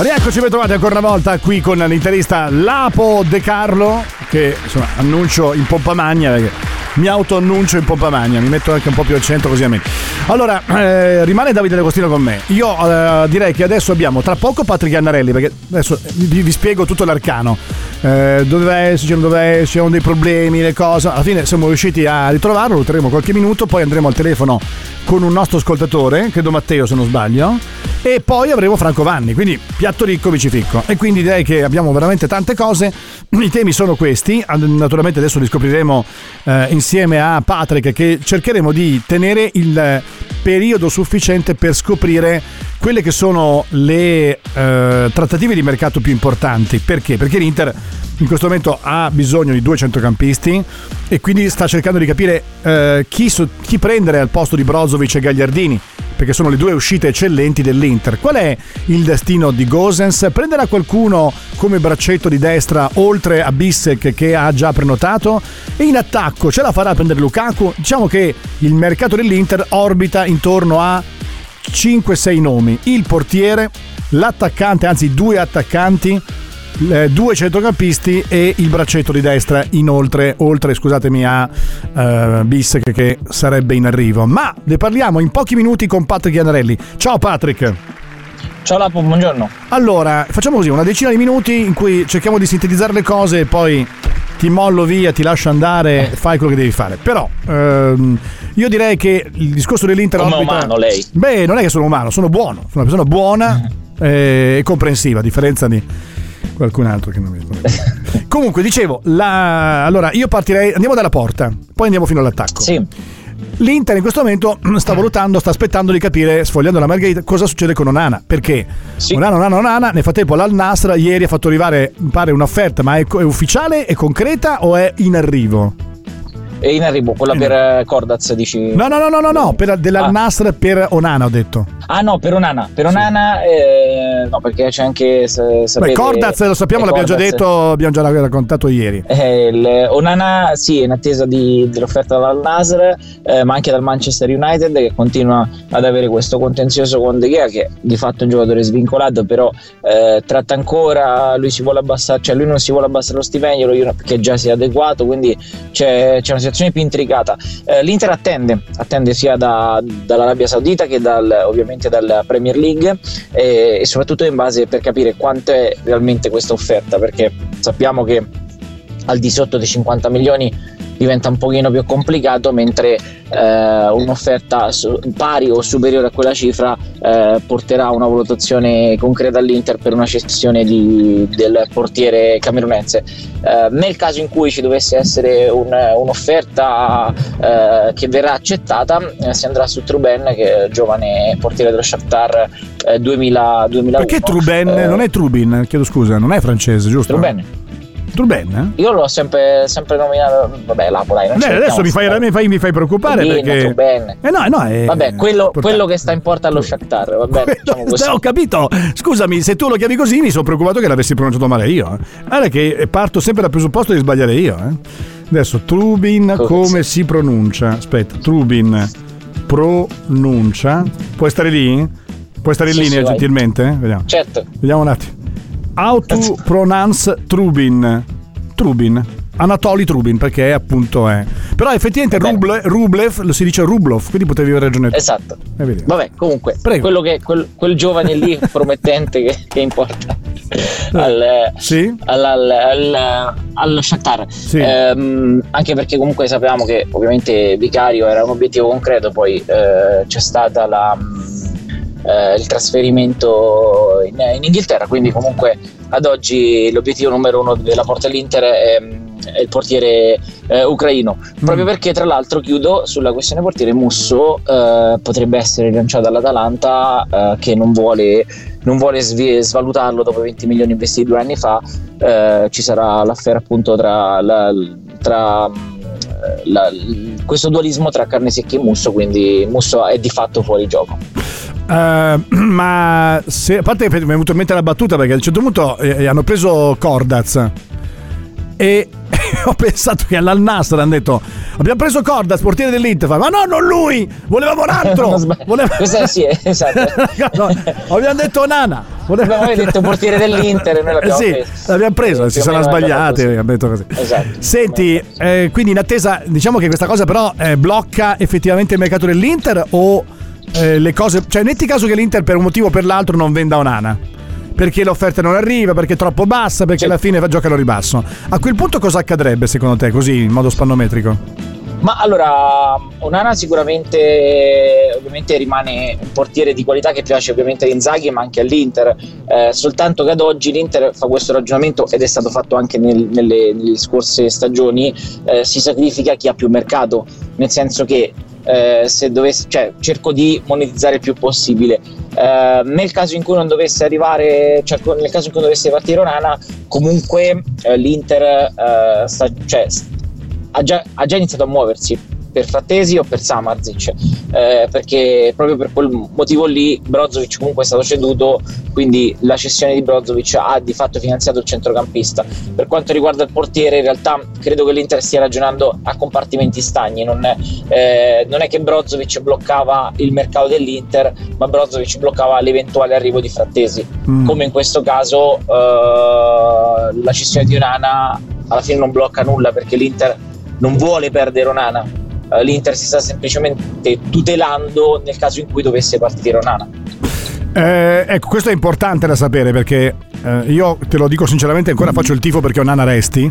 Rieccoci ben trovati ancora una volta qui con l'interista Lapo De Carlo che insomma annuncio in pompa magna perché mi auto-annuncio in pompa magna, mi metto anche un po' più al centro così a me. Allora, eh, rimane Davide D'Agostino con me. Io eh, direi che adesso abbiamo tra poco Patrick Annarelli, perché adesso vi, vi spiego tutto l'arcano. Eh, dove è, dove è, c'erano dei problemi, le cose. Alla fine siamo riusciti a ritrovarlo, lo terremo qualche minuto, poi andremo al telefono con un nostro ascoltatore, credo Matteo se non sbaglio, e poi avremo Franco Vanni, quindi piatto ricco, bicificco. E quindi direi che abbiamo veramente tante cose. I temi sono questi, naturalmente adesso li scopriremo eh, insieme a Patrick che cercheremo di tenere il periodo sufficiente per scoprire quelle che sono le eh, trattative di mercato più importanti. Perché? Perché l'Inter in questo momento ha bisogno di due centrocampisti e quindi sta cercando di capire eh, chi, so, chi prendere al posto di Brozovic e Gagliardini perché sono le due uscite eccellenti dell'Inter. Qual è il destino di Gosens? Prenderà qualcuno come braccetto di destra oltre a Bissek che ha già prenotato? E in attacco ce la farà prendere Lukaku? Diciamo che il mercato dell'Inter orbita intorno a 5-6 nomi. Il portiere, l'attaccante, anzi due attaccanti, eh, due centrocampisti e il braccetto di destra inoltre, oltre scusatemi a uh, Bissek che sarebbe in arrivo. Ma ne parliamo in pochi minuti con Patrick Iannarelli. Ciao Patrick! Ciao Lapo, buongiorno. Allora, facciamo così, una decina di minuti in cui cerchiamo di sintetizzare le cose e poi ti mollo via, ti lascio andare, fai quello che devi fare. Però ehm, io direi che il discorso dell'Inter... Come orbita... umano lei. Beh, non è che sono umano, sono buono, sono una persona buona eh, e comprensiva, a differenza di qualcun altro che non mi ricordo. Comunque, dicevo, la... allora io partirei, andiamo dalla porta, poi andiamo fino all'attacco. Sì. L'Inter in questo momento sta valutando, sta aspettando di capire, sfogliando la Margherita, cosa succede con Onana. Perché Sì. Onana, Onana, Onana, nel frattempo l'Al Nasr ieri ha fatto arrivare, mi pare, un'offerta, ma è, è ufficiale, è concreta o è in arrivo? E in arrivo, quella per eh, Cordaz dici? No, no, no, no, no, no per, dell'Al Ah. Per Onana ho detto. Ah no, per Onana, per Onana eh, no perché c'è anche se, Beh, sapete, Cordaz lo sappiamo, l'abbiamo già Cordaz. detto, abbiamo già raccontato ieri. Eh, il- Onana sì, è in attesa di- dell'offerta dal Nasr, eh, ma anche dal Manchester United che continua ad avere questo contenzioso con De Gea che di fatto è un giocatore svincolato, però eh, tratta ancora, lui si vuole abbassare, cioè lui non si vuole abbassare lo stipendio, che già si è adeguato, quindi c'è, c'è una situazione più intricata. Eh, L'Inter attende, attende sia da- dall'Arabia Saudita che dal- ovviamente dalla Premier League e, e soprattutto in base per capire quanto è realmente questa offerta, perché sappiamo che al di sotto dei 50 milioni diventa un pochino più complicato, mentre eh, un'offerta pari o superiore a quella cifra eh, porterà a una valutazione concreta all'Inter per una cessione di- del portiere camerunense. Eh, nel caso in cui ci dovesse essere un- un'offerta eh, che verrà accettata, eh, si andrà su Truben, che è il giovane portiere dello Shakhtar eh, 2000, 2001. Perché Truben, Eh, non è Trubin, chiedo scusa, non è francese, giusto? Truben. Truben? eh? Io l'ho sempre, sempre nominato. Vabbè, Lapo, dai. Beh, adesso mi fai, mi, fai, mi fai preoccupare Trubin, perché... Eh no, no, è... Vabbè, quello, quello che sta in porta allo Shakhtar, va bene, diciamo così. Ho capito, scusami, se tu lo chiami così mi sono preoccupato che l'avessi pronunciato male io. eh. Guarda che parto sempre dal presupposto di sbagliare io. eh. Adesso, Trubin, Come si pronuncia? Aspetta, Trubin pronuncia. Puoi stare lì? Puoi stare in Sì, linea sì, vai. gentilmente? Vediamo. Certo. Vediamo un attimo. How to pronounce Trubin? Trubin. Anatoli Trubin, perché appunto è. Però effettivamente. Ruble- Rublev lo si dice Rublov, quindi potevi avere ragione. Esatto. Eh. Vabbè, comunque, che, quel, quel giovane lì promettente che, che importa al, Sì? al, al, al, al Shakhtar. Sì. Ehm, anche perché comunque sapevamo che ovviamente Vicario era un obiettivo concreto, poi eh, c'è stata la, eh, il trasferimento in, in Inghilterra, quindi comunque ad oggi l'obiettivo numero uno della porta dell'Inter è, è il portiere eh, ucraino. Proprio perché, tra l'altro, chiudo sulla questione portiere, Musso eh, potrebbe essere rilanciato dall'Atalanta eh, che non vuole, non vuole svi- svalutarlo dopo 20 milioni investiti due anni fa. Eh, ci sarà l'affare appunto tra, la, tra la, questo dualismo tra carne secca e Musso, quindi Musso è di fatto fuori gioco. Uh, ma se, a parte che mi è venuto in mente la battuta perché a un certo punto eh, hanno preso Cordaz e ho pensato che all'Al Nassr hanno detto abbiamo preso Cordaz, portiere dell'Inter. Ma no non lui, volevamo un altro. Voleva... Questa sì, esatto. No, abbiamo detto Nana. Voleva... abbiamo detto portiere dell'Inter e noi l'abbiamo sì, preso. l'abbiamo preso, sì, si sono sbagliati abbiamo detto così. Esatto. senti, eh, quindi in attesa diciamo che questa cosa però eh, blocca effettivamente il mercato dell'Inter o eh, le cose, cioè metti caso che l'Inter per un motivo o per l'altro non venda Onana perché l'offerta non arriva, perché è troppo bassa, perché alla fine va giocare a ribasso. A quel punto cosa accadrebbe secondo te, così in modo spannometrico? Ma allora, Onana sicuramente ovviamente rimane un portiere di qualità che piace ovviamente a Inzaghi ma anche all'Inter, eh, soltanto che ad oggi l'Inter fa questo ragionamento ed è stato fatto anche nel, nelle, nelle, scorse stagioni, eh, si sacrifica chi ha più mercato, nel senso che eh, se dovesse, cioè, cerco di monetizzare il più possibile. Eh, nel caso in cui non dovesse arrivare, cioè nel caso in cui dovesse partire Onana, comunque eh, l'Inter eh, sta, cioè, ha, già, ha già iniziato a muoversi per Frattesi o per Samarzic eh, perché proprio per quel motivo lì Brozovic comunque è stato ceduto quindi la cessione di Brozovic ha di fatto finanziato il centrocampista. Per quanto riguarda il portiere in realtà credo che l'Inter stia ragionando a compartimenti stagni. Non è, eh, non è che Brozovic bloccava il mercato dell'Inter ma Brozovic bloccava l'eventuale arrivo di Frattesi. Mm. come in questo caso eh, la cessione di Onana alla fine non blocca nulla perché l'Inter non vuole perdere Onana l'Inter si sta semplicemente tutelando nel caso in cui dovesse partire Onana. Eh, ecco, questo è importante da sapere perché eh, io te lo dico sinceramente, ancora faccio il tifo perché Onana resti.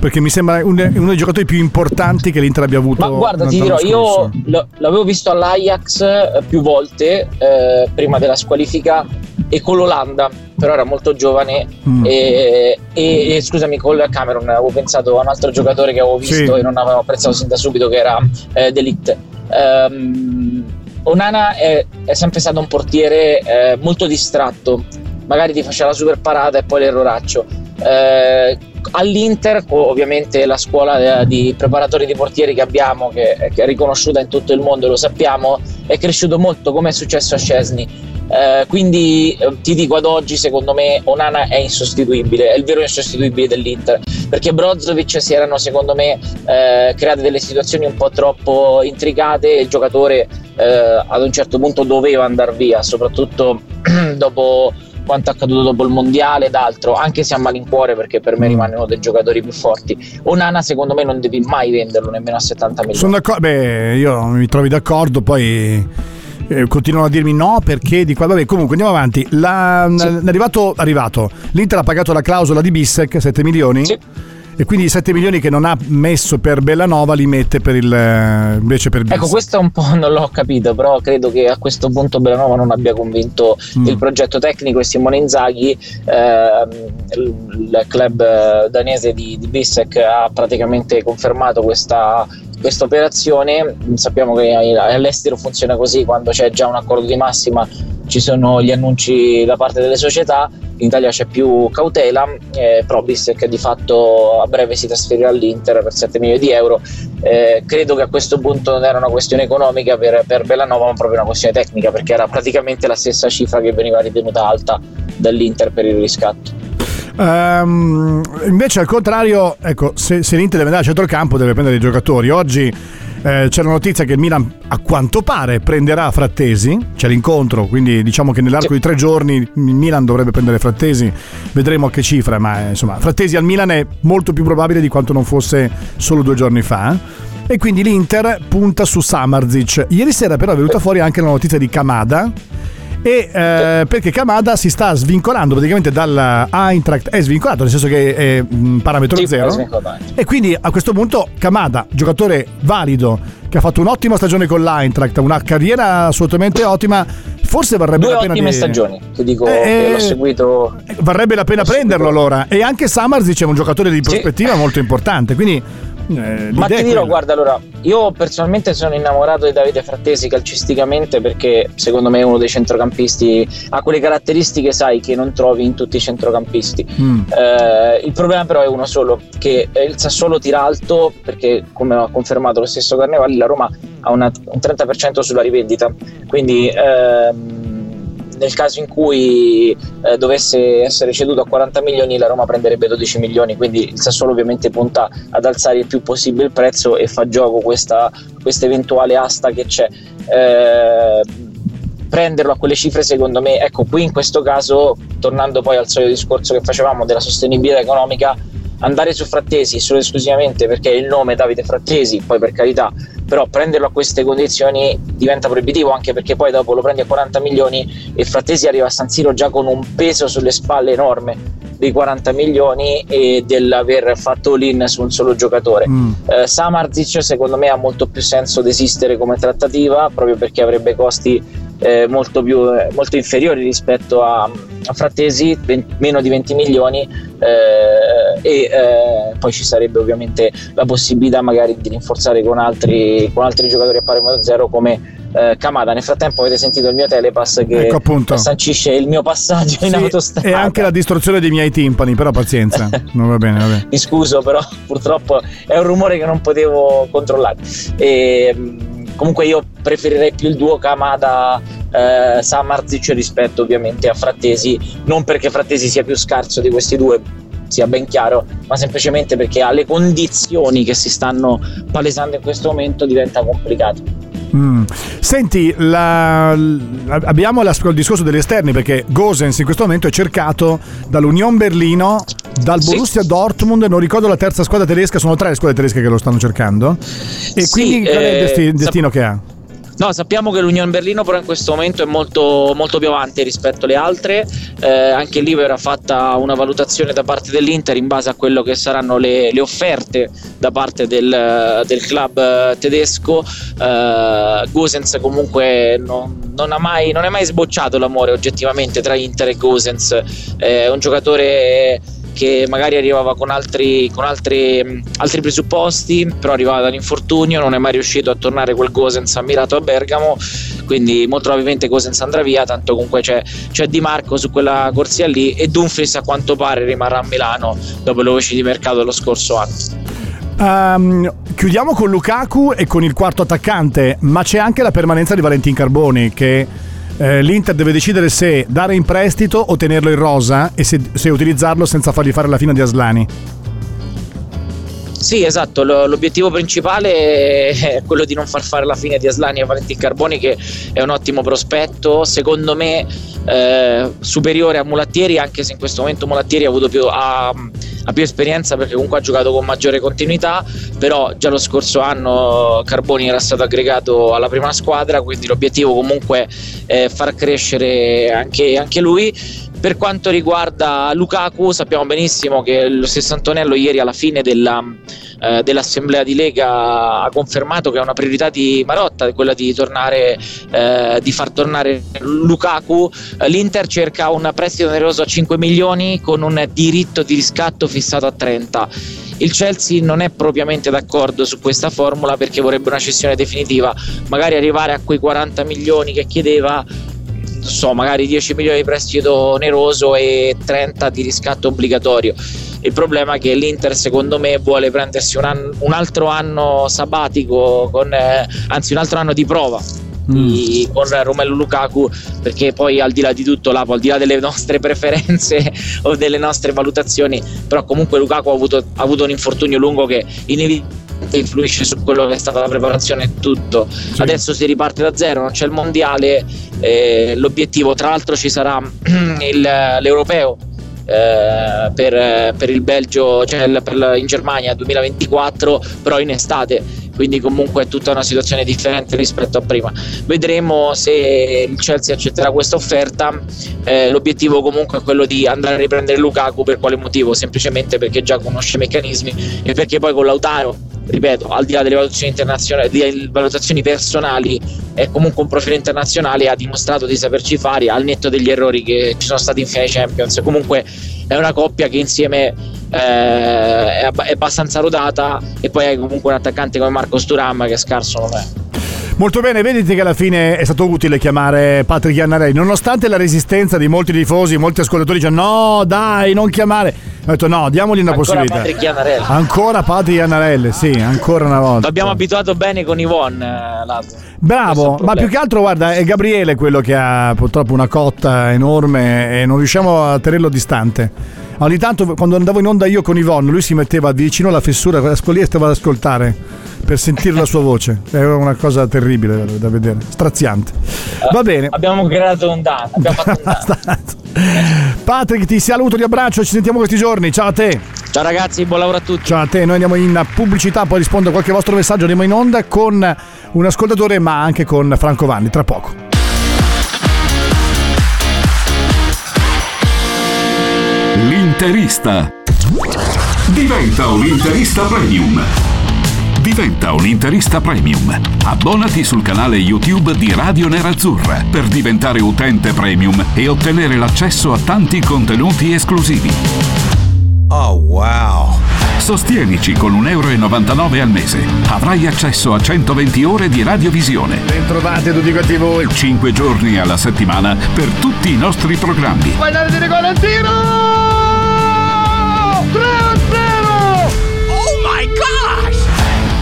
Perché mi sembra uno dei giocatori più importanti che l'Inter abbia avuto. Ma guarda, ti dirò, io l'avevo visto all'Ajax eh, più volte eh, prima della squalifica e con l'Olanda, però era molto giovane mm. e, e, e, scusami con Cameron avevo pensato a un altro giocatore che avevo visto sì. e non avevo apprezzato sin da subito che era eh, Delict. Um, Onana è, è, sempre stato un portiere eh, molto distratto, magari ti faceva la super parata e poi l'erroraccio. Eh, all'Inter, ovviamente la scuola eh, di preparatori di portieri che abbiamo, che, è riconosciuta in tutto il mondo, lo sappiamo, è cresciuto molto come è successo a Scesni. Eh, quindi eh, ti dico ad oggi secondo me Onana è insostituibile, è il vero insostituibile dell'Inter perché Brozovic si erano secondo me eh, create delle situazioni un po' troppo intricate e il giocatore eh, ad un certo punto doveva andare via soprattutto dopo quanto accaduto dopo il mondiale ed altro, anche se a malincuore perché per me mm. rimane uno dei giocatori più forti. Onana secondo me non devi mai venderlo nemmeno a 70 milioni. Sono d'accordo, beh, io mi trovi d'accordo, poi eh, continuano a dirmi no perché di qua vabbè comunque andiamo avanti la, sì. arrivato, arrivato l'Inter ha pagato la clausola di Bissek 7 milioni sì e quindi i 7 milioni che non ha messo per Bellanova li mette per il, eh, invece per Bissek. Ecco, questo un po' non l'ho capito, però credo che a questo punto Bellanova non abbia convinto mm. il progetto tecnico e Simone Inzaghi. Eh, il club danese di, di Bissek ha praticamente confermato questa questa operazione sappiamo che all'estero funziona così quando c'è già un accordo di massima ci sono gli annunci da parte delle società in Italia c'è più cautela eh, Probis che di fatto a breve si trasferirà all'Inter per 7 milioni di euro eh, credo che a questo punto non era una questione economica per, per Bellanova ma proprio una questione tecnica perché era praticamente la stessa cifra che veniva ritenuta alta dall'Inter per il riscatto Um, invece al contrario, ecco, se, se l'Inter deve andare a centrocampo deve prendere i giocatori. Oggi eh, c'è la notizia che il Milan a quanto pare prenderà Frattesi, c'è l'incontro, quindi diciamo che nell'arco di tre giorni il Milan dovrebbe prendere Frattesi, vedremo a che cifra, ma eh, insomma Frattesi al Milan è molto più probabile di quanto non fosse solo due giorni fa. E quindi l'Inter punta su Samarzic. Ieri sera però è venuta fuori anche la notizia di Kamada e eh, perché Kamada si sta svincolando praticamente dal Eintracht è svincolato nel senso che è un parametro sì, zero e quindi a questo punto Kamada giocatore valido che ha fatto un'ottima stagione con l'Eintracht una carriera assolutamente ottima forse varrebbe Due la pena ottime di... stagioni, ti dico Eh, che l'ho eh, seguito. Varrebbe la pena prenderlo seguito. allora. E anche Summers è un giocatore di Sì. prospettiva molto importante. Quindi eh, Ma ti dirò, guarda, allora, io personalmente sono innamorato di Davide Frattesi calcisticamente perché secondo me è uno dei centrocampisti, ha quelle caratteristiche, sai, che non trovi in tutti i centrocampisti. Mm. Eh, il problema però è uno solo, che eh, il Sassuolo tira alto perché come ha confermato lo stesso Carnevali la Roma ha una- un 30% sulla rivendita, quindi ehm, nel caso in cui eh, dovesse essere ceduto a 40 milioni la Roma prenderebbe 12 milioni, quindi il Sassuolo ovviamente punta ad alzare il più possibile il prezzo e fa gioco questa, eventuale asta che c'è. Eh, prenderlo a quelle cifre secondo me ecco qui in questo caso tornando poi al solito discorso che facevamo della sostenibilità economica andare su Frattesi solo esclusivamente perché il nome Davide Frattesi poi per carità però prenderlo a queste condizioni diventa proibitivo anche perché poi dopo lo prendi a 40 milioni e Frattesi arriva a San Siro già con un peso sulle spalle enorme dei 40 milioni e dell'aver fatto l'in su un solo giocatore Mm. eh, Samarzic secondo me ha molto più senso desistere come trattativa proprio perché avrebbe costi eh, molto, più, eh, molto inferiori rispetto a, a Frattesi, meno di 20 milioni eh, e eh, poi ci sarebbe ovviamente la possibilità magari di rinforzare con altri, con altri giocatori a parametro zero come eh, Kamada. Nel frattempo avete sentito il mio telepass che Ecco, appunto. sancisce il mio passaggio in Sì, autostrada. e anche la distruzione dei miei timpani, però pazienza. non va bene, va bene. mi scuso, però purtroppo è un rumore che non potevo controllare. E, mh, comunque io preferirei più il duo Kamada eh, Samarzic rispetto ovviamente a Frattesi, non perché Frattesi sia più scarso di questi due, sia ben chiaro, ma semplicemente perché alle condizioni che si stanno palesando in questo momento diventa complicato. Mm. Senti, la- la- abbiamo la- il discorso degli esterni perché Gosens in questo momento è cercato dall'Union Berlino, dal Sì. Borussia Dortmund, non ricordo la terza squadra tedesca, sono tre le squadre tedesche che lo stanno cercando. E Sì, quindi qual è il eh, desti- il sap- destino che ha? No, sappiamo che l'Unione Berlino però in questo momento è molto, molto più avanti rispetto alle altre, eh, anche lì verrà fatta una valutazione da parte dell'Inter in base a quello che saranno le, le offerte da parte del, del club eh, tedesco. Eh, Gosens comunque non, non mai, non è mai sbocciato l'amore oggettivamente tra Inter e Gosens, è un giocatore che magari arrivava con altri, con altri, mh, altri presupposti, però arrivava dall'infortunio, non è mai riuscito a tornare quel Gosens ammirato a Bergamo, quindi molto probabilmente Gosens andrà via, tanto comunque c'è, c'è Di Marco su quella corsia lì e Dumfries a quanto pare rimarrà a Milano dopo le voci di mercato dello scorso anno. Ehm, chiudiamo con Lukaku e con il quarto attaccante, ma c'è anche la permanenza di Valentin Carboni che eh, l'Inter deve decidere se dare in prestito o tenerlo in rosa e se, se utilizzarlo senza fargli fare la fine di Aslani. Sì, esatto, lo- l'obiettivo principale è quello di non far fare la fine di Aslani e Valentin Carboni che è un ottimo prospetto, secondo me eh, superiore a Mulattieri anche se in questo momento Mulattieri ha avuto più, ha, ha più esperienza perché comunque ha giocato con maggiore continuità, però già lo scorso anno Carboni era stato aggregato alla prima squadra, quindi l'obiettivo comunque è far crescere anche, anche lui. Per quanto riguarda Lukaku, sappiamo benissimo che lo stesso Antonello ieri alla fine della, eh, dell'assemblea di Lega ha confermato che è una priorità di Marotta, quella di tornare, eh, di far tornare Lukaku. L'Inter cerca un prestito oneroso a 5 milioni con un diritto di riscatto fissato a 30. Il Chelsea non è propriamente d'accordo su questa formula perché vorrebbe una cessione definitiva, magari arrivare a quei 40 milioni che chiedeva so, magari 10 milioni di prestito oneroso e 30 di riscatto obbligatorio. Il problema è che l'Inter, secondo me, vuole prendersi un, anno- un altro anno sabbatico, con, eh, anzi, un altro anno di prova. di- con Romelu Lukaku perché poi al di là di tutto Lapo al di là delle nostre preferenze o delle nostre valutazioni però comunque Lukaku ha avuto, ha avuto un infortunio lungo che inevitabilmente influisce su quello che è stata la preparazione e tutto adesso si riparte da zero non c'è il mondiale eh, l'obiettivo tra l'altro ci sarà il- l'europeo eh, per, per il Belgio, cioè il- per in Germania 2024, però in estate, quindi comunque è tutta una situazione differente rispetto a prima. Vedremo se il Chelsea accetterà questa offerta. Eh, l'obiettivo comunque è quello di andare a riprendere Lukaku per quale motivo? Semplicemente perché già conosce i meccanismi e perché poi con Lautaro ripeto, al di là delle valutazioni delle valutazioni personali, è comunque un profilo internazionale e ha dimostrato di saperci fare al netto degli errori che ci sono stati in finale Champions. Comunque è una coppia che insieme eh, è, ab- è abbastanza rodata e poi hai comunque un attaccante come Marco Sturam che scarso non è. Molto bene, vedete che alla fine è stato utile chiamare Patrick Iannarelli, nonostante la resistenza di molti tifosi, molti ascoltatori dicevano no dai non chiamare, ho detto no diamogli una Ancora possibilità. Patrick Iannarelli. Ancora Patrick Iannarelli, sì, ancora una volta. L'abbiamo abituato bene con Yvonne, eh, è Bravo, ma più che altro guarda è Gabriele quello che ha purtroppo una cotta enorme e non riusciamo a tenerlo distante. Ogni tanto quando andavo in onda io con Yvonne lui si metteva vicino alla fessura lì e stava ad ascoltare per sentire la sua voce. Era una cosa terribile da- da vedere, straziante. Va bene. Abbiamo creato un danno. Patrick ti saluto, ti abbraccio, ci sentiamo questi giorni. Ciao a te. Ciao ragazzi, buon lavoro a tutti. Ciao a te, noi andiamo in pubblicità, poi rispondo a qualche vostro messaggio, andiamo in onda con un ascoltatore ma anche con Franco Vanni, tra poco. L'interista. Diventa un interista premium. Diventa un interista premium. Abbonati sul canale YouTube di Radio Nerazzurra per diventare utente premium e ottenere l'accesso a tanti contenuti esclusivi. Oh wow. Sostienici con 1,99 euro al mese. Avrai accesso a 120 ore di radiovisione. Bentrovati a tutti quanti voi. 5 giorni alla settimana per tutti i nostri programmi. Guardate di Valentino! 3 a 0!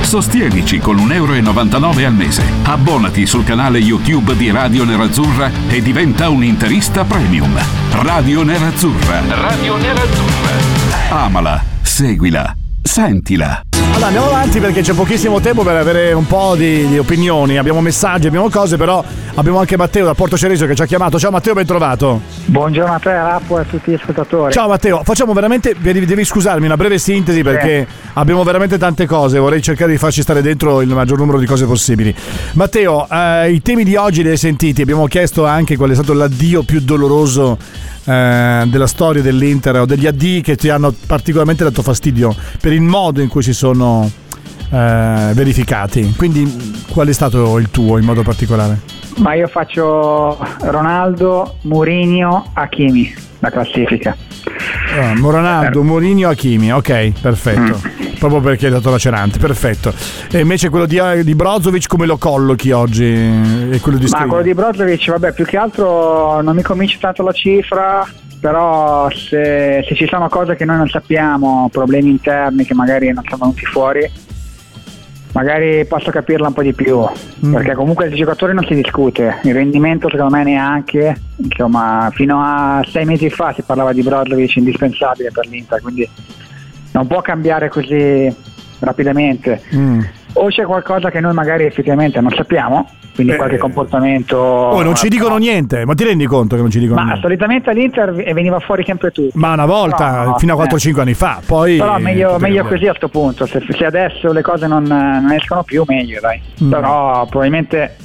Sostienici con 1,99 euro al mese. Abbonati sul canale YouTube di Radio Nerazzurra e diventa un interista premium. Radio Nerazzurra. Radio Nerazzurra. Amala, seguila, sentila. Allora andiamo avanti perché c'è pochissimo tempo per avere un po' di, di opinioni. Abbiamo messaggi, abbiamo cose, però abbiamo anche Matteo da Porto Ceresio che ci ha chiamato. Ciao Matteo, ben trovato. Buongiorno a te, Rappo e a tutti gli ascoltatori. Ciao Matteo, facciamo veramente, devi, devi scusarmi, una breve sintesi perché abbiamo veramente tante cose, vorrei cercare di farci stare dentro il maggior numero di cose possibili. Matteo, eh, i temi di oggi li hai sentiti, abbiamo chiesto anche qual è stato l'addio più doloroso eh, della storia dell'Inter o degli addii che ti hanno particolarmente dato fastidio per il modo in cui si sono eh, verificati. Quindi qual è stato il tuo in modo particolare? Ma io faccio Ronaldo, Mourinho, Hakimi, la classifica. Ah, Ronaldo, Mourinho, Hakimi, ok, perfetto. Proprio perché hai dato lacerante, perfetto. E invece quello di, di Brozovic come lo collochi oggi? E quello di Ma Skriniar? quello di Brozovic, vabbè, più che altro non mi convince tanto la cifra, però se, se ci sono cose che noi non sappiamo, problemi interni che magari non sono venuti fuori, magari posso capirla un po' di più, Mm. perché comunque il giocatore non si discute, il rendimento secondo me neanche, insomma fino a sei mesi fa si parlava di Brozovic indispensabile per l'Inter, quindi non può cambiare così rapidamente. Mm. O c'è qualcosa che noi magari effettivamente non sappiamo, quindi Eh. qualche comportamento... Oh, non ci dicono niente, ma ti rendi conto che non ci dicono Ma niente? solitamente all'Inter veniva fuori sempre tutto. Ma una volta, No, fino a eh. 4-5 anni fa, poi... Però meglio, meglio così a questo punto, se, se adesso le cose non, non escono più meglio dai. Mm. Però probabilmente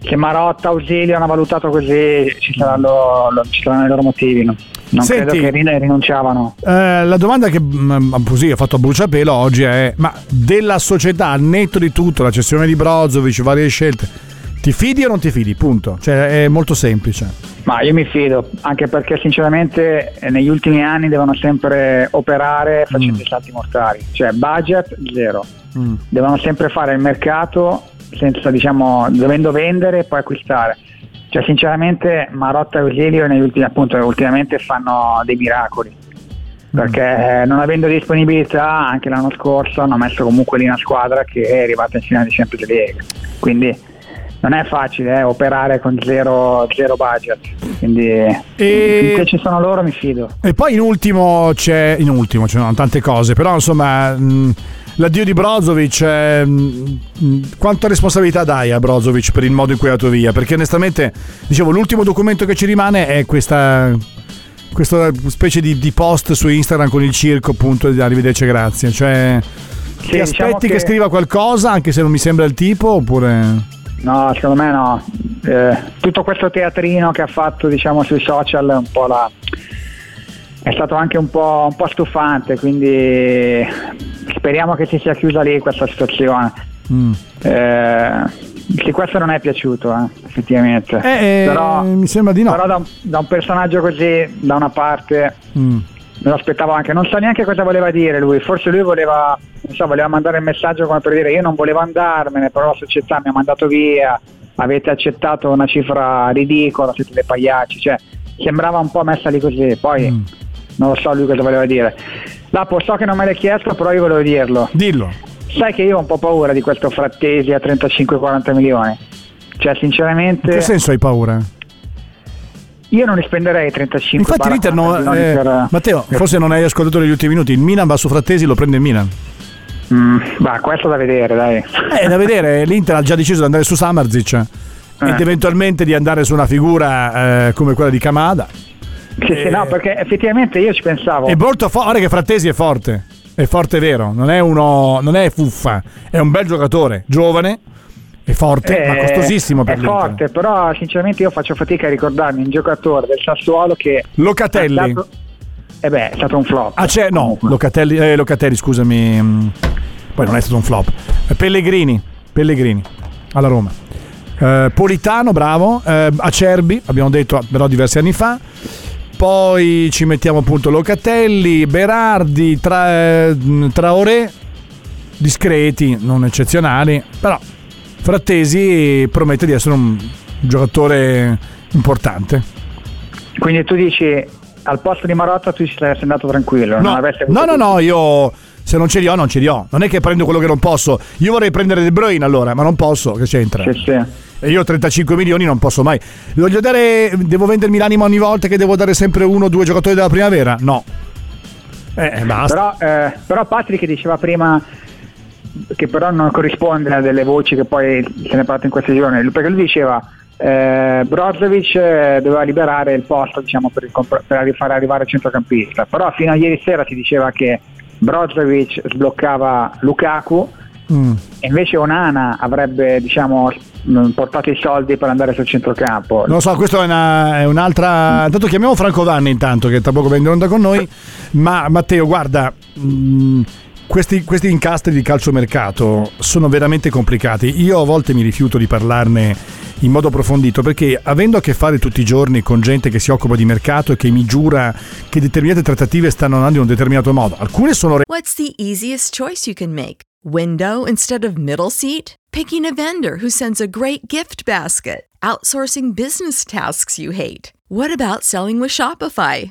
se Marotta, Ausilio hanno valutato così ci saranno, ci saranno i loro motivi. No? Non Senti- credo che rin- rinunciavano. Eh, la domanda che mm, così ho fatto a bruciapelo oggi è: ma della società, al netto di tutto, la cessione di Brozovic, varie scelte, ti fidi o non ti fidi? Punto. Cioè, è molto semplice. Ma io mi fido, anche perché sinceramente eh, negli ultimi anni devono sempre operare facendo Mm. i salti mortali, cioè budget zero, Mm. devono sempre fare il mercato senza diciamo dovendo vendere e poi acquistare. Cioè sinceramente Marotta e Ausilio ultimi appunto ultimamente fanno dei miracoli. Perché eh, non avendo disponibilità anche l'anno scorso hanno messo comunque lì una squadra che è arrivata in finale di Champions League. Quindi non è facile eh, operare con zero, zero budget. Quindi E- finché ci sono loro mi fido. E poi in ultimo c'è. In ultimo ci sono tante cose, però insomma. mh, L'addio di Brozovic, eh, quanta responsabilità dai a Brozovic per il modo in cui è andato via? Perché onestamente, dicevo, l'ultimo documento che ci rimane è questa, questa specie di, di post su Instagram con il circo, appunto, di arrivederci, grazie. Cioè, Sì, ti aspetti diciamo che... che- scriva qualcosa, anche se non mi sembra il tipo, oppure... No, secondo me no. Eh, tutto questo teatrino che ha fatto diciamo sui social un po' la... è stato anche un po', un po' stufante, quindi speriamo che si sia chiusa lì questa situazione. Mm. Eh, sì, questo non è piaciuto, eh, effettivamente. Eh, eh, però, mi sembra di no. però da, un- da un personaggio così, da una parte, Mm. me lo aspettavo anche. Non so neanche cosa voleva dire lui. Forse lui voleva, non so, voleva mandare il messaggio come per dire io non volevo andarmene, però la società mi ha mandato via, avete accettato una cifra ridicola, siete dei pagliacci. Cioè, sembrava un po' messa lì così. Poi Mm. Non lo so lui cosa voleva dire. Lapo, so che non me l'hai chiesto, però io volevo dirlo. Dillo. Sai che io ho un po' paura di questo frattesi a 35-40 milioni. Cioè, In sinceramente, che senso hai paura? io non li spenderei 35 Infatti l'Inter no, eh, per- Matteo, forse non hai ascoltato negli ultimi minuti. Il Milan va su Frattesi, lo prende il Milan. Mm, bah, questo da vedere, dai. È da vedere, l'Inter ha già deciso di andare su Samarzic ed eventualmente di andare su una figura eh, come quella di Kamada. Sì, sì, no, perché effettivamente io ci pensavo. È molto forte, che Frattesi è forte, è forte vero, non è uno, non è fuffa, è un bel giocatore, giovane, è forte, ma Eh, costosissimo per È l'Inter. forte, però sinceramente io faccio fatica a ricordarmi un giocatore del Sassuolo che Locatelli. è stato, eh beh, è stato un flop. Ah, c'è, no. Locatelli, eh, Locatelli, scusami, mm, poi non è stato un flop. Eh, Pellegrini, Pellegrini, alla Roma. Eh, Politano, bravo. Eh, Acerbi, abbiamo detto però diversi anni fa. Poi ci mettiamo appunto Locatelli, Berardi, tra, eh, Traoré, discreti, non eccezionali, però Frattesi promette di essere un giocatore importante. Quindi tu dici al posto di Marotta tu ci saresti andato tranquillo, No, no, no, no, io se non ce li ho, non ce li ho. Non è che prendo quello che non posso. Io vorrei prendere De Bruyne allora, ma non posso, che c'entra? Sì, sì. E io ho 35 milioni non posso mai. Voglio dare, devo vendermi l'anima ogni volta che devo dare sempre uno o due giocatori della primavera? No. Eh, basta. Però, eh, però Patrick diceva prima che però non corrisponde a delle voci che poi se ne è parlato in questi giorni, perché lui diceva eh, Brozovic eh, doveva liberare il posto diciamo, per, il per far arrivare il centrocampista, però fino a ieri sera si diceva che Brozovic sbloccava Lukaku Mm. e invece Onana avrebbe diciamo, mh, portato i soldi per andare sul centrocampo. Non lo so, questa è, una- è un'altra. Intanto chiamiamo Franco Vanni intanto, che tra poco va in onda con noi. Ma Matteo, guarda, mh, questi, questi incastri di calciomercato sono veramente complicati. Io a volte mi rifiuto di parlarne in modo approfondito perché avendo a che fare tutti i giorni con gente che si occupa di mercato e che mi giura che determinate trattative stanno andando in un determinato modo, alcune sono re- What's the easiest choice you can make? Window instead of middle seat? Picking a vendor who sends a great gift basket? Outsourcing business tasks you hate? What about selling with Shopify?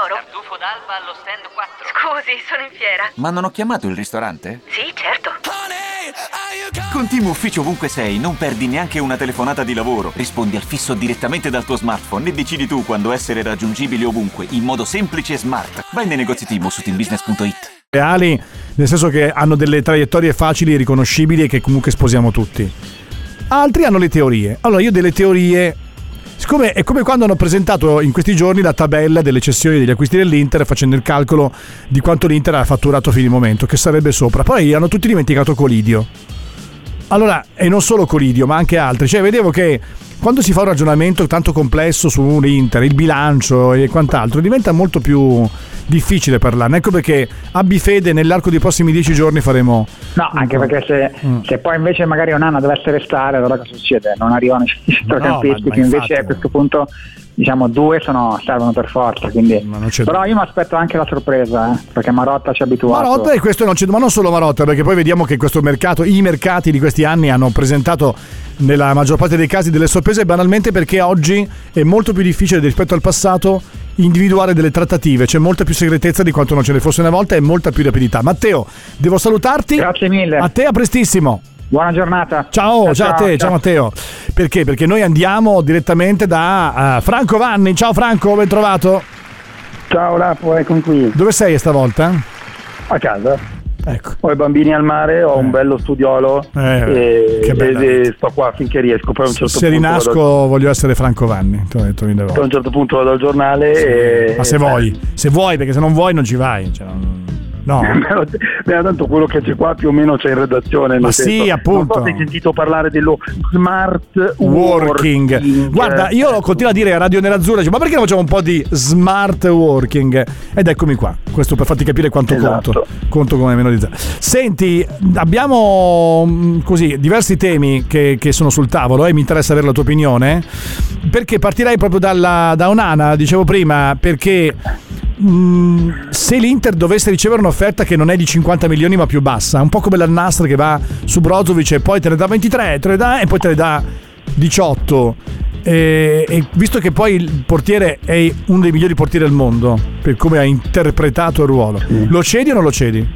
D'oro? Tartufo d'alba allo stand 4. Scusi, sono in fiera. Ma non ho chiamato il ristorante? Sì, certo. Con Team Ufficio ovunque sei, non perdi neanche una telefonata di lavoro. Rispondi al fisso direttamente dal tuo smartphone e decidi tu quando essere raggiungibile ovunque, in modo semplice e smart. Vai nei negozi Team su teambusiness.it. reali, nel senso che hanno delle traiettorie facili e riconoscibili e che comunque sposiamo tutti. Altri hanno le teorie. Allora io delle teorie Siccome è come quando hanno presentato in questi giorni la tabella delle cessioni degli acquisti dell'Inter facendo il calcolo di quanto l'Inter ha fatturato fino al momento, che sarebbe sopra. Poi hanno tutti dimenticato Colidio. Allora, e non solo Colidio, ma anche altri. Cioè, vedevo che quando si fa un ragionamento tanto complesso su un Inter, il bilancio e quant'altro, diventa molto più difficile parlarne. Ecco perché abbi fede, nell'arco dei prossimi dieci giorni faremo... No, anche perché se, Mm. se poi invece magari Onana dovesse restare, allora cosa succede? Non arrivano i centrocampisti, ma che invece infatti. a questo punto diciamo due sono, servono per forza. Quindi. Però io mi aspetto anche la sorpresa, eh, perché Marotta ci ha abituato. Marotta e questo non c'è, ma non solo Marotta, perché poi vediamo che questo mercato, i mercati di questi anni hanno presentato nella maggior parte dei casi delle sorprese banalmente perché oggi è molto più difficile rispetto al passato individuare delle trattative, c'è molta più segretezza di quanto non ce ne fosse una volta e molta più rapidità. Matteo, devo salutarti. Grazie mille. A te a prestissimo. Buona giornata. Ciao, ciao, a te, ciao. Matteo. Perché? Perché noi andiamo direttamente da uh, Franco Vanni. Ciao Franco, ben trovato. Ciao Lapo, eccomi qui. Dove sei stavolta? A casa. Ecco. Ho i bambini al mare, ho eh. un bello studiolo eh, e, e, sto qua finché riesco. Poi a un certo se rinasco vado... voglio essere Franco Vanni. Poi a un certo punto vado al giornale sì. e... Ma se vuoi, se vuoi, perché se non vuoi non ci vai. Cioè, non... No. Beh, tanto quello che c'è qua più o meno c'è in redazione. Ma sì, senso. appunto. Non so hai sentito parlare dello smart working. working. Guarda, io continuo a dire a Radio Nerazzurra, ma perché non facciamo un po' di smart working? Ed eccomi qua, questo per farti capire quanto esatto. conto. Conto come meno di zero. Senti, abbiamo mm, così diversi temi che, che, sono sul tavolo e mi interessa avere la tua opinione. Perché partirei proprio dalla, da Onana, dicevo prima, perché Mm, se l'Inter dovesse ricevere un'offerta che non è di 50 milioni ma più bassa, un po' come l'Al-Nasr che va su Brozovic e poi te ne dà 23 te ne dà, e poi te ne dà 18 e, e, visto che poi il portiere è uno dei migliori portieri del mondo per come ha interpretato il ruolo, lo cedi o non lo cedi?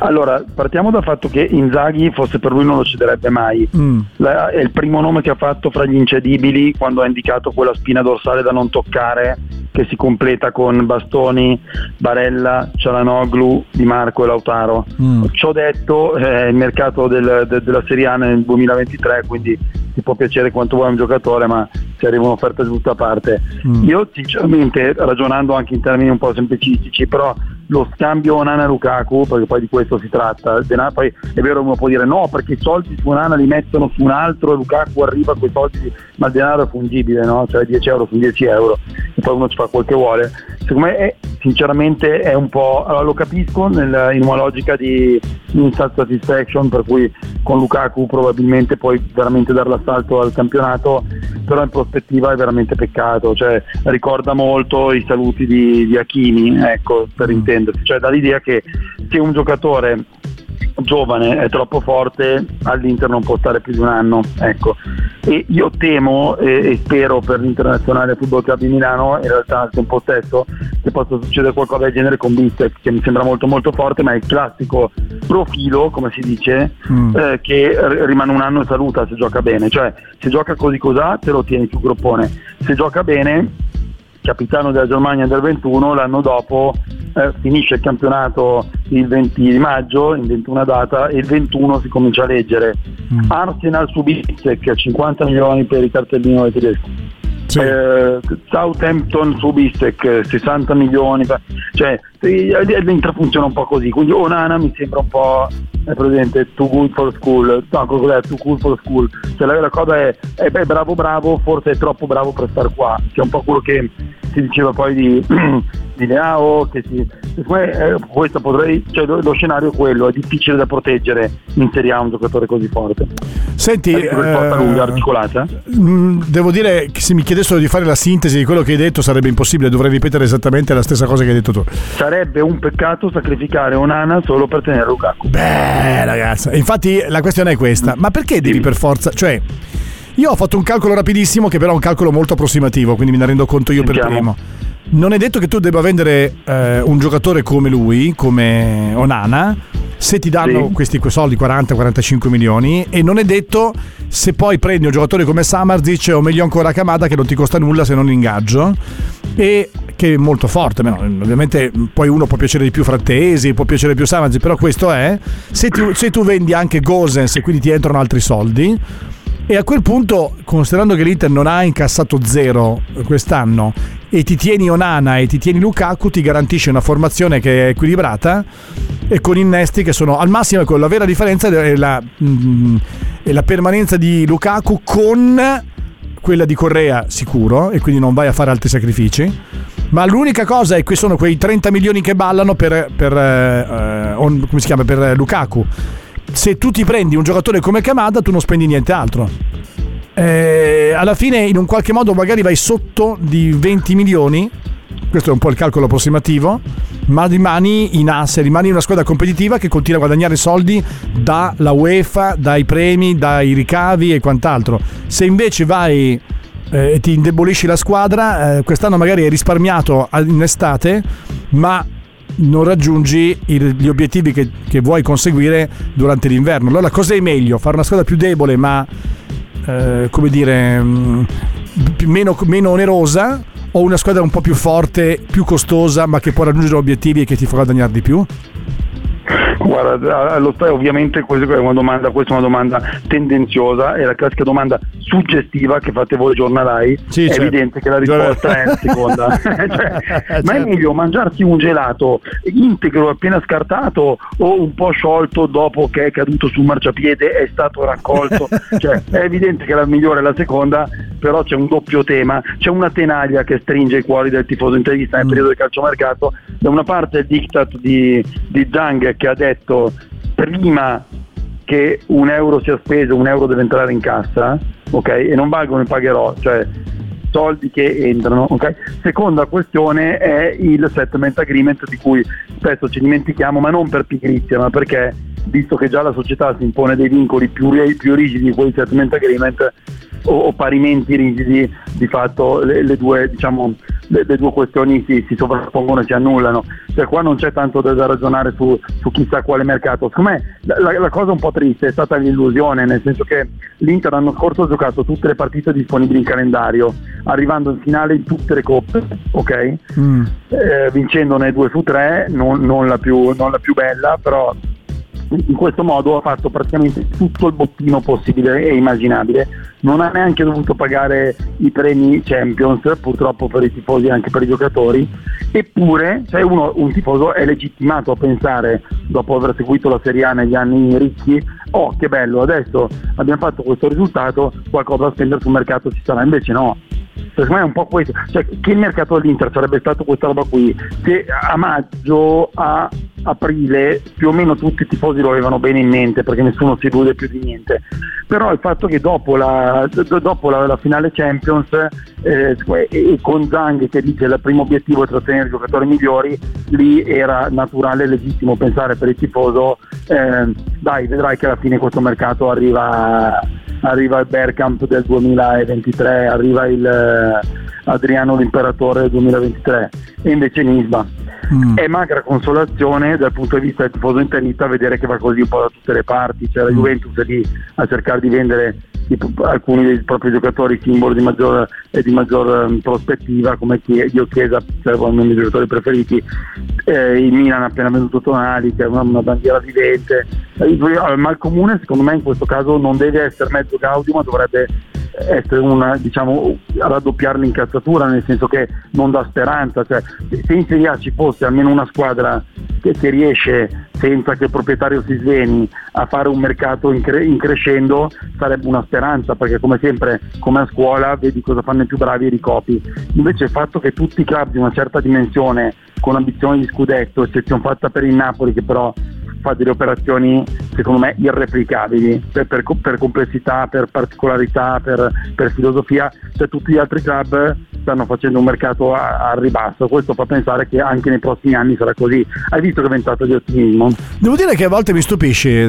Allora, partiamo dal fatto che Inzaghi forse per lui non lo cederebbe mai. Mm. La, è il primo nome che ha fatto fra gli incedibili quando ha indicato quella spina dorsale da non toccare che si completa con Bastoni, Barella, Cialanoglu, Di Marco e Lautaro. Mm. Ciò detto, eh, il mercato del, de, della Serie A nel 2023, quindi ti può piacere quanto vuoi un giocatore, ma se arriva un'offerta di tutta parte. Mm. Io sinceramente, ragionando anche in termini un po' semplicistici, però lo scambio Onana-Lukaku, perché poi di questo si tratta, poi è vero uno può dire no, perché i soldi su Onana li mettono su un altro e Lukaku arriva con i soldi, ma il denaro è fungibile, no? cioè 10 euro su 10 euro, e poi uno ci fa quel che vuole. Secondo me è, sinceramente è un po', allora lo capisco nel, in una logica di instant satisfaction, per cui con Lukaku probabilmente puoi veramente dare l'assalto al campionato, però in prospettiva è veramente peccato, cioè ricorda molto i saluti di, di Achini, ecco, per intendere intendersi, cioè dall'idea che se un giocatore giovane è troppo forte all'Inter non può stare più di un anno ecco. e io temo e, e spero per l'internazionale Football Club di Milano in realtà al tempo stesso che possa succedere qualcosa del genere con Bistek che mi sembra molto molto forte ma è il classico profilo come si dice mm. eh, che rimane un anno e saluta se gioca bene cioè se gioca così cos'ha te lo tieni più groppone se gioca bene capitano della Germania del 21, l'anno dopo eh, finisce il campionato il 20 di maggio, in 21 data, e il 21 si comincia a leggere. Mm. Arsenal su Bissek, 50 milioni per il cartellino del tedesco. Sì. Eh, Southampton su Bissek 60 milioni cioè l'Inter funziona un po' così quindi Onana mi sembra un po' è presente too good for school. No cos'è? Too good for school. Cioè la, la cosa è, è, è bravo bravo forse è troppo bravo per stare qua che è un po' quello che si diceva poi di, di Leao, che si, eh, questo potrei, cioè, lo, scenario è quello, è difficile da proteggere in Serie A un giocatore così forte. Senti, eh, lunga, articolata. Mm, devo dire che se mi chiedessero di fare la sintesi di quello che hai detto sarebbe impossibile, dovrei ripetere esattamente la stessa cosa che hai detto tu. Sarebbe un peccato sacrificare Onana solo per tenere Lukaku. Beh, ragazzi, infatti la questione è questa, ma perché devi per forza, cioè io ho fatto un calcolo rapidissimo che però è un calcolo molto approssimativo, quindi me ne rendo conto io Sentiamo. per primo. Non è detto che tu debba vendere eh, un giocatore come lui, come Onana, se ti danno sì. questi soldi 40-45 milioni e non è detto se poi prendi un giocatore come Samarzic o meglio ancora Kamada che non ti costa nulla se non l'ingaggio e che è molto forte no, ovviamente poi uno può piacere di più Frattesi può piacere più Samarzic però questo è se tu, se tu vendi anche Gosens e quindi ti entrano altri soldi e a quel punto, considerando che l'Inter non ha incassato zero quest'anno e ti tieni Onana e ti tieni Lukaku, ti garantisce una formazione che è equilibrata e con innesti che sono al massimo. Ecco, la vera differenza è la, mm, è la permanenza di Lukaku con quella di Correa sicuro e quindi non vai a fare altri sacrifici. Ma l'unica cosa è che sono quei 30 milioni che ballano per, per, eh, on, si chiama, per Lukaku se tu ti prendi un giocatore come Kamada tu non spendi niente altro. Eh, alla fine in un qualche modo magari vai sotto di 20 milioni, questo è un po' il calcolo approssimativo, ma rimani in asse, rimani in una squadra competitiva che continua a guadagnare soldi dalla UEFA, dai premi, dai ricavi e quant'altro. Se invece vai eh, ti indebolisci la squadra, eh, quest'anno magari hai risparmiato in estate, ma non raggiungi il, gli obiettivi che, che, vuoi conseguire durante l'inverno. Allora cosa è meglio? Fare una squadra più debole ma eh, come dire mm, meno, meno onerosa o una squadra un po' più forte, più costosa ma che può raggiungere obiettivi e che ti fa guadagnare di più? Guarda, lo stai, ovviamente questa è una domanda, questa è una domanda tendenziosa, è la classica domanda suggestiva che fate voi giornalai, sì, è certo. evidente che la risposta è la seconda. cioè, certo. Ma è certo. meglio mangiarsi un gelato integro appena scartato o un po' sciolto dopo che è caduto sul marciapiede è stato raccolto? cioè, è evidente che la migliore è la seconda, però c'è un doppio tema, c'è una tenaglia che stringe i cuori del tifoso interista nel mm. periodo del calciomercato, da una parte il diktat di, di Zhang che ha detto detto prima che un euro sia speso, un euro deve entrare in cassa, ok? E non valgono il pagherò, cioè soldi che entrano, ok? Seconda questione è il settlement agreement di cui spesso ci dimentichiamo, ma non per pigrizia, ma perché visto che già la società si impone dei vincoli più, più rigidi di quel settlement agreement o, o parimenti rigidi, di fatto le, le due, diciamo, le, le, due questioni si, si, sovrappongono e si annullano. Cioè qua non c'è tanto da, da ragionare su, su, chissà quale mercato. Secondo me la, la, la, cosa un po' triste è stata l'illusione, nel senso che l'Inter l'anno scorso ha giocato tutte le partite disponibili in calendario, arrivando in finale in tutte le coppe, ok? Mm. Eh, vincendone due su tre, non, non, la più, non la più bella, però in questo modo ha fatto praticamente tutto il bottino possibile e immaginabile. Non ha neanche dovuto pagare i premi Champions, purtroppo per i tifosi e anche per i giocatori, eppure cioè uno, un tifoso è legittimato a pensare, dopo aver seguito la Serie A negli anni ricchi, oh che bello, adesso abbiamo fatto questo risultato, qualcosa da spendere sul mercato ci sarà, invece no. Secondo me è un po' questo, cioè che il mercato dell'Inter sarebbe stato questa roba qui, se a maggio, a aprile più o meno tutti i tifosi lo avevano bene in mente perché nessuno si illude più di niente, però il fatto che dopo la, dopo la, la finale Champions eh, e con Zang che dice che il primo obiettivo è trattenere i giocatori migliori, lì era naturale e legittimo pensare per il tifoso eh, dai vedrai che alla fine questo mercato arriva, arriva il Bergkamp del 2023, arriva il eh, Adriano l'Imperatore del 2023 e invece Nisba mm. è magra consolazione dal punto di vista del tifoso interista vedere che va così un po' da tutte le parti, cioè la mm. Juventus lì a cercare di vendere alcuni dei propri giocatori simbolo di maggior, e di maggior um, prospettiva come Dio Chiesa, cioè uno dei miei giocatori preferiti, eh, il Milan ha appena venduto Tonali che è una, una bandiera vivente, eh, il mal comune secondo me in questo caso non deve essere mezzo Gaudio ma dovrebbe essere una, diciamo, raddoppiare l'incazzatura, nel senso che non dà speranza. Cioè, se in Serie A ci fosse almeno una squadra che, che, riesce senza che il proprietario si sveni a fare un mercato in, cre- in, crescendo sarebbe una speranza, perché come sempre, come a scuola, vedi cosa fanno i più bravi e ricopi. Invece il fatto che tutti i club di una certa dimensione con ambizioni di scudetto, eccezione fatta per il Napoli che però fa delle operazioni secondo me irreplicabili per, per, per complessità, per particolarità, per, per, filosofia, cioè tutti gli altri club stanno facendo un mercato a, a, ribasso, questo fa pensare che anche nei prossimi anni sarà così. Hai visto che è ventato di ottimismo? Devo dire che a volte mi stupisci.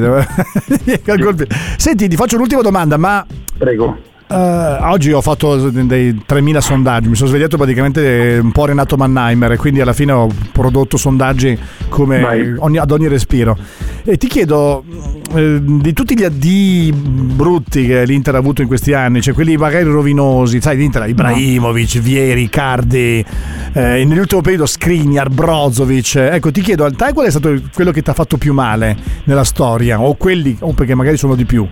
Senti, ti faccio l'ultima domanda, ma... Prego. Uh, oggi ho fatto dei 3000 sondaggi, mi sono svegliato praticamente un po' Renato Mannheimer e quindi alla fine ho prodotto sondaggi come ogni, ad ogni respiro. E ti chiedo eh, di tutti gli addii brutti che l'Inter ha avuto in questi anni, cioè quelli magari rovinosi, sai, l'Inter Ibrahimovic, no. Vieri, Cardi, eh, nell'ultimo periodo Skriniar, Brozovic. Ecco, ti chiedo, te qual è stato quello che ti ha fatto più male nella storia? O quelli, o perché magari sono di più.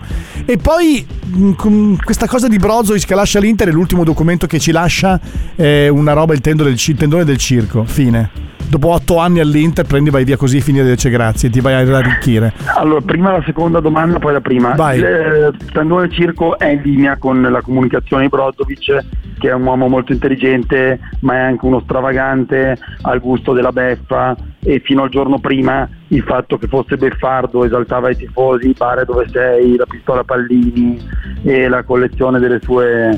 E poi mh, questa cosa cosa di Brozovic che lascia l'Inter è l'ultimo documento che ci lascia è una roba il, del, il tendone del circo fine dopo otto anni all'Inter prendi vai via così finire le grazie ti vai a arricchire. Allora prima la seconda domanda poi la prima. Vai. il tendone del circo è in linea con la comunicazione di Brozovic che è un uomo molto intelligente ma è anche uno stravagante al gusto della beffa e fino al giorno prima il fatto che fosse beffardo esaltava i tifosi, pare dove sei, la pistola Pallini e la collezione delle sue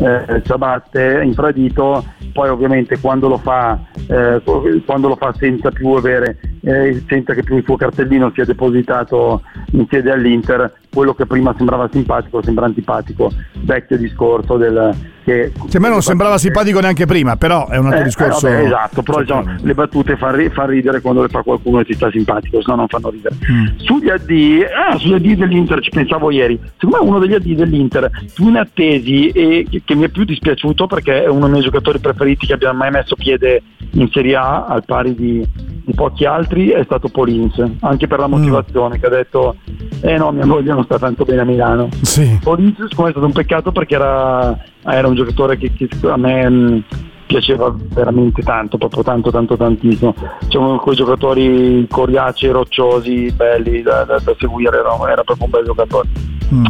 eh, ciabatte infradito, poi ovviamente quando lo, fa, eh, quando lo fa senza più avere eh, senza che più il suo cartellino sia depositato in sede all'Inter, quello che prima sembrava simpatico sembra antipatico, vecchio discorso del, che... Che a me non sembrava simpatico neanche prima, però è un altro Eh, discorso. eh, vabbè, esatto, però diciamo, le battute fa, ri- fa ridere quando le fa qualcuno che ti sta simpatico, se no non fanno ridere. Mm. Sugli AD, ah, sugli AD dell'Inter ci pensavo ieri, secondo me uno degli AD dell'Inter più inattesi e che, che mi è più dispiaciuto perché è uno dei miei giocatori preferiti che abbia mai messo piede in Serie A al pari di, di pochi altri è stato Polins, anche per la Mm. motivazione che ha detto eh no mia moglie non sta tanto bene a Milano. Sì. Polins secondo me è stato un peccato perché era, era un giocatore che, che a me mh, piaceva veramente tanto, proprio tanto tanto tantissimo. C'erano quei giocatori coriacei, rocciosi, belli da, da- da seguire, era, era proprio un bel giocatore. Mm.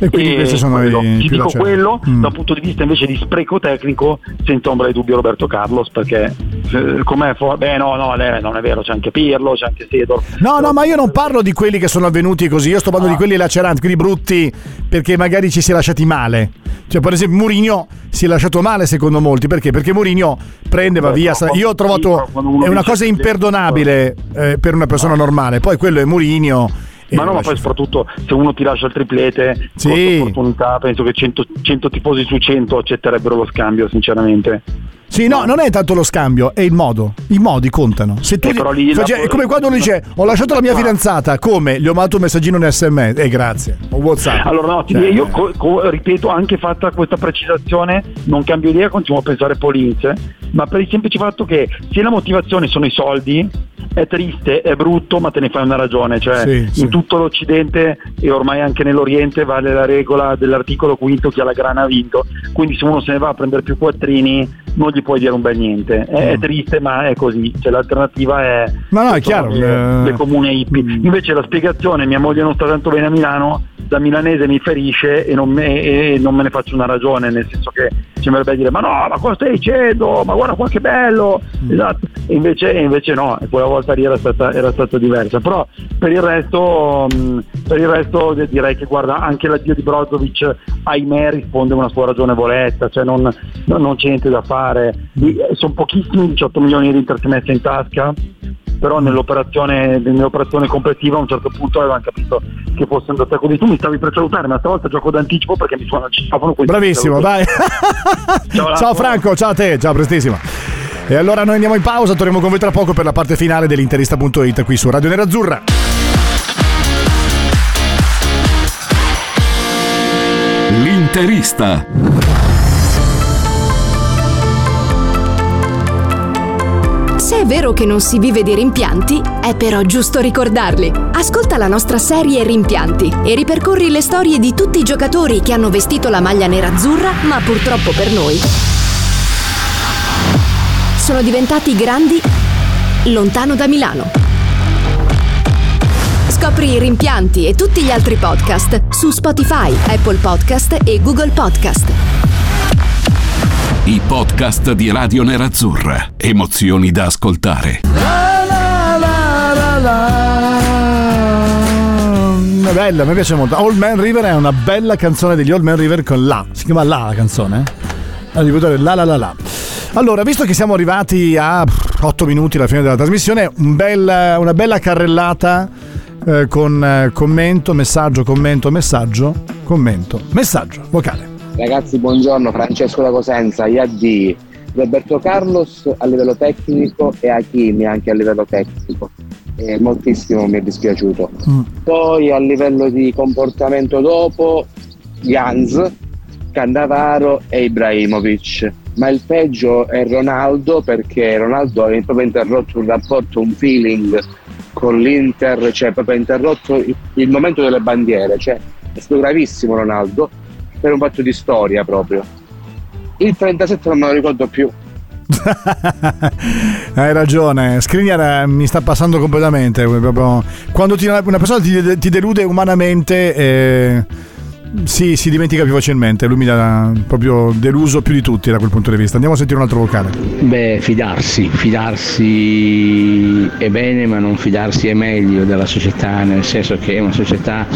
E quindi E questi sono quello. i Ti più dico da certo. quello Mm. dal punto di vista invece di spreco tecnico, senza ombra di dubbio Roberto Carlos, perché eh, com'è fu- beh no, no, non è vero, c'è anche Pirlo, c'è anche Sedor. No, no, ma io non parlo di quelli che sono avvenuti così, io sto parlando di quelli laceranti, quelli brutti perché magari ci si è lasciati male. Cioè, per esempio, Mourinho si è lasciato male secondo molti, perché? Perché Mourinho prende, va via. troppo- Io ho trovato è una cosa imperdonabile eh, per una persona normale. Poi quello è Mourinho. Ma no, ma poi soprattutto se uno ti lascia il triplete, Sì. opportunità, penso che 100, 100 tifosi su 100 accetterebbero lo scambio, sinceramente. Sì, no, non è tanto lo scambio, è il modo. I modi contano. Se tu Eh, Face- la- è come quando uno dice ho lasciato la mia fidanzata, come? Gli ho mandato un messaggino in sms, e grazie, o WhatsApp. Allora no, ti Cioè, io co- co- ripeto, anche fatta questa precisazione, non cambio idea, continuo a pensare Polins, ma per il semplice fatto che se la motivazione sono i soldi, è triste, è brutto, ma te ne fai una ragione, cioè Sì, in sì. tutto l'Occidente e ormai anche nell'Oriente vale la regola dell'articolo quinto che alla grana ha vinto, quindi se uno se ne va a prendere più quattrini non gli puoi dire un bel niente, è, è triste ma è così, cioè, l'alternativa è Ma no, è chiaro, le, eh. le comune hippie. Invece la spiegazione, mia moglie non sta tanto bene a Milano, da milanese mi ferisce e non me, e non me ne faccio una ragione, nel senso che ci sembrerebbe dire ma no, ma cosa stai dicendo? Ma guarda qua che bello! Esatto. E invece, e invece no, e quella volta lì era stata, era stata diversa. Però per il resto, mh, per il resto direi che guarda, anche l'addio di Brozovic, ahimè, risponde a una sua ragionevolezza, cioè non, non- non c'è niente da fare. Di- Sono pochissimi 18 milioni di Inter si è messa in tasca però nell'operazione, nell'operazione complessiva a un certo punto avevano capito che fosse andata così. Tu mi stavi per salutare, ma stavolta gioco d'anticipo perché mi suona il citofono. quindi Bravissimo, dai. Ciao, Ciao Franco, ciao a te, ciao prestissimo. E allora noi andiamo in pausa, torniamo con voi tra poco per la parte finale dell'interista.it qui su Radio Nerazzurra. L'interista. Se è vero che non si vive di rimpianti, è però giusto ricordarli. Ascolta la nostra serie Rimpianti e ripercorri le storie di tutti i giocatori che hanno vestito la maglia nerazzurra, ma purtroppo per noi sono diventati grandi lontano da Milano. Scopri i rimpianti e tutti gli altri podcast su Spotify, Apple Podcast e Google Podcast. I podcast di Radio Nerazzurra. Emozioni da ascoltare. È bella, mi piace molto. Old Man River è una bella canzone degli Old Man River con la. Si chiama La la canzone? devo dire la la la la. Allora, visto che siamo arrivati a 8 minuti alla fine della trasmissione, un bel- una bella carrellata eh, con eh, commento, messaggio, commento, messaggio, commento, messaggio vocale. Ragazzi, buongiorno, Francesco da Cosenza, IAD, Roberto Carlos a livello tecnico e Hakimi anche a livello tecnico. E moltissimo mi è dispiaciuto. Poi a livello di comportamento dopo, Jans, Cannavaro e Ibrahimovic. Ma il peggio è Ronaldo perché Ronaldo ha proprio interrotto un rapporto, un feeling con l'Inter, cioè proprio ha interrotto il, il momento delle bandiere, cioè è stato gravissimo Ronaldo per un fatto di storia proprio. Il 37 non me lo ricordo più. Hai ragione, Skriniar eh, mi sta passando completamente. Quando ti- una persona ti, ti delude umanamente, eh, sì, si dimentica più facilmente. Lui mi ha proprio deluso più di tutti da quel punto di vista. Andiamo a sentire un altro vocale. Beh, fidarsi, fidarsi è bene, ma non fidarsi è meglio della società, nel senso che è una società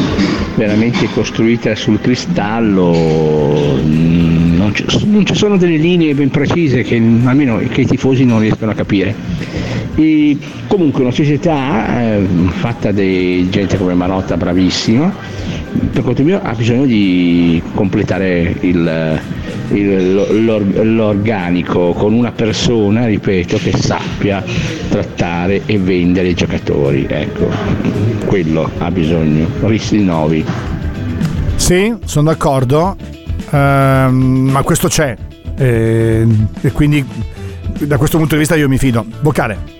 veramente costruita sul cristallo, non ci, non ci sono delle linee ben precise che almeno che i tifosi non riescono a capire. E comunque una società eh, fatta di gente come Marotta bravissima, per conto mio ha bisogno di completare il, il- l'or- l'organico con una persona, ripeto, che sappia trattare e vendere i giocatori. Ecco, quello ha bisogno. Rinnovi. Sì, sono d'accordo, ehm, ma questo c'è. E, e quindi da questo punto di vista io mi fido. Vocale.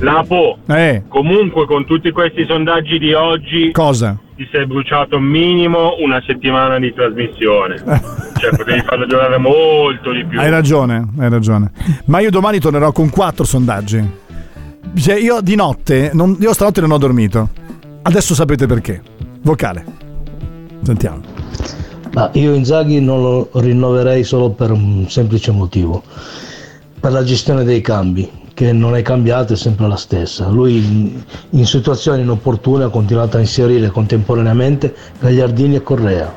Lapo, Eh, comunque con tutti questi sondaggi di oggi cosa? Ti sei bruciato minimo una settimana di trasmissione. cioè potevi farlo giocare molto di più. Hai ragione, hai ragione. Ma io domani tornerò con quattro sondaggi. Cioè, io di notte, non- io stanotte non ho dormito. Adesso sapete perché. Vocale. Sentiamo. Ma io Inzaghi non lo rinnoverei solo per un semplice motivo, per la gestione dei cambi, che non è cambiata, è sempre la stessa. Lui in, situazioni inopportune ha continuato a inserire contemporaneamente Gagliardini e Correa.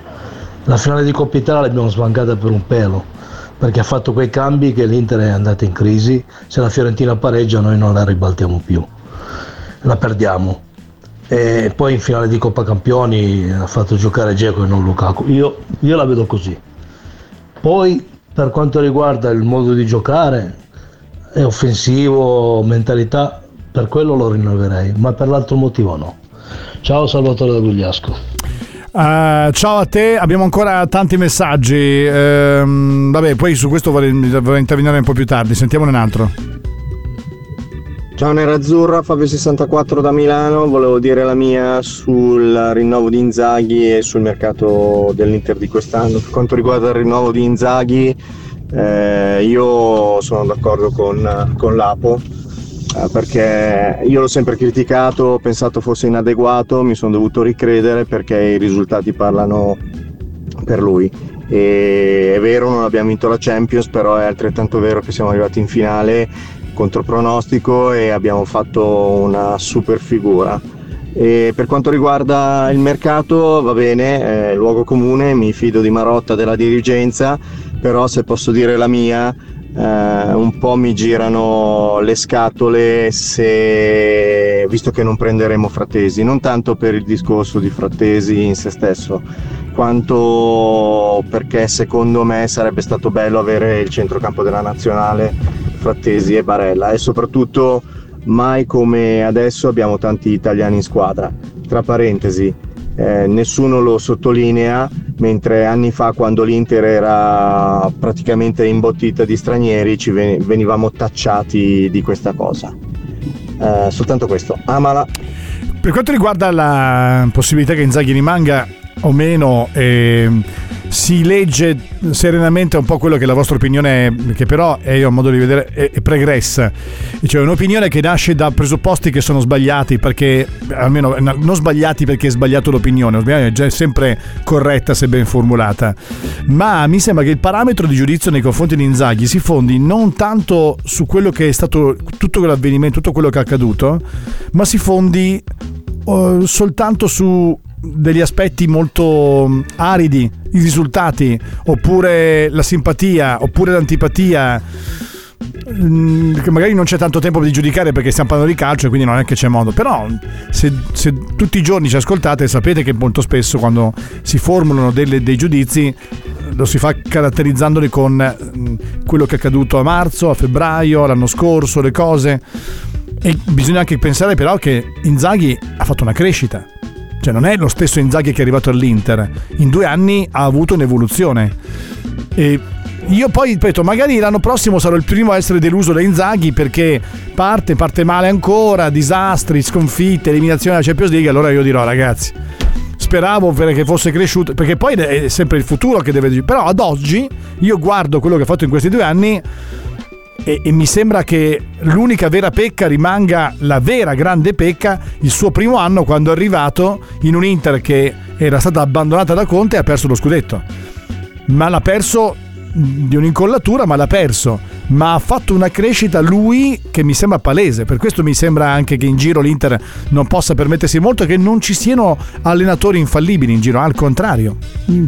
La finale di Coppa Italia l'abbiamo sbancata per un pelo, perché ha fatto quei cambi che l'Inter è andata in crisi, se la Fiorentina pareggia noi non la ribaltiamo più, la perdiamo. E poi in finale di Coppa Campioni ha fatto giocare Geco e non Lukaku. Io, io la vedo così. Poi per quanto riguarda il modo di giocare, è offensivo, mentalità, per quello lo rinnoverei, ma per l'altro motivo no. Ciao Salvatore da Gugliasco. Eh, ciao a te, abbiamo ancora tanti messaggi. Ehm, vabbè, poi su questo vorrei, vorrei intervenire un po' più tardi. Sentiamone un altro. Ciao Nerazzurra, Fabio64 da Milano, volevo dire la mia sul rinnovo di Inzaghi e sul mercato dell'Inter di quest'anno. Per quanto riguarda il rinnovo di Inzaghi, eh, io sono d'accordo con, con l'Apo eh, perché io l'ho sempre criticato, ho pensato fosse inadeguato, mi sono dovuto ricredere perché i risultati parlano per lui. E è vero, non abbiamo vinto la Champions, però è altrettanto vero che siamo arrivati in finale contro pronostico e abbiamo fatto una super figura. E per quanto riguarda il mercato, va bene, eh, luogo comune, mi fido di Marotta della dirigenza, però se posso dire la mia, eh, un po' mi girano le scatole se, visto che non prenderemo Frattesi, non tanto per il discorso di Frattesi in se stesso, quanto perché secondo me sarebbe stato bello avere il centrocampo della nazionale Frattesi e Barella e soprattutto mai come adesso abbiamo tanti italiani in squadra. Tra parentesi, eh, nessuno lo sottolinea, mentre anni fa quando l'Inter era praticamente imbottita di stranieri ci ven- venivamo tacciati di questa cosa. Eh, soltanto questo, amala. Per quanto riguarda la possibilità che Inzaghi rimanga o meno, ehm, si legge serenamente un po' quello che la vostra opinione è, che però è ho modo di vedere è, è pregressa. Cioè un'opinione che nasce da presupposti che sono sbagliati, perché almeno non sbagliati perché è sbagliato l'opinione, l'opinione è già sempre corretta se ben formulata. Ma mi sembra che il parametro di giudizio nei confronti di Inzaghi si fondi non tanto su quello che è stato tutto quell'avvenimento, tutto quello che è accaduto, ma si fondi eh, soltanto su degli aspetti molto mm, aridi, i risultati, oppure la simpatia, oppure l'antipatia. mm, Che magari non c'è tanto tempo di giudicare perché stiamo parlando di calcio e quindi non è che c'è modo. Però, se, se tutti i giorni ci ascoltate, sapete che molto spesso quando si formulano delle- dei giudizi lo si fa caratterizzandoli con mm, quello che è accaduto a marzo, a febbraio, l'anno scorso, le cose. E bisogna anche pensare però che Inzaghi ha fatto una crescita. Cioè non è lo stesso Inzaghi che è arrivato all'Inter. In due anni ha avuto un'evoluzione. E io poi ripeto, magari l'anno prossimo sarò il primo a essere deluso da Inzaghi perché parte, parte male ancora, disastri, sconfitte, eliminazione della Champions League. Allora io dirò ragazzi, speravo per- che fosse cresciuto, perché poi è sempre il futuro che deve... Però ad oggi io guardo quello che ha fatto in questi due anni e, e mi sembra che l'unica vera pecca rimanga la vera grande pecca il suo primo anno quando è arrivato in un Inter che era stata abbandonata da Conte e ha perso lo scudetto. Ma l'ha perso di un'incollatura ma l'ha perso ma ha fatto una crescita lui che mi sembra palese per questo mi sembra anche che in giro l'Inter non possa permettersi molto che non ci siano allenatori infallibili in giro al contrario Mm.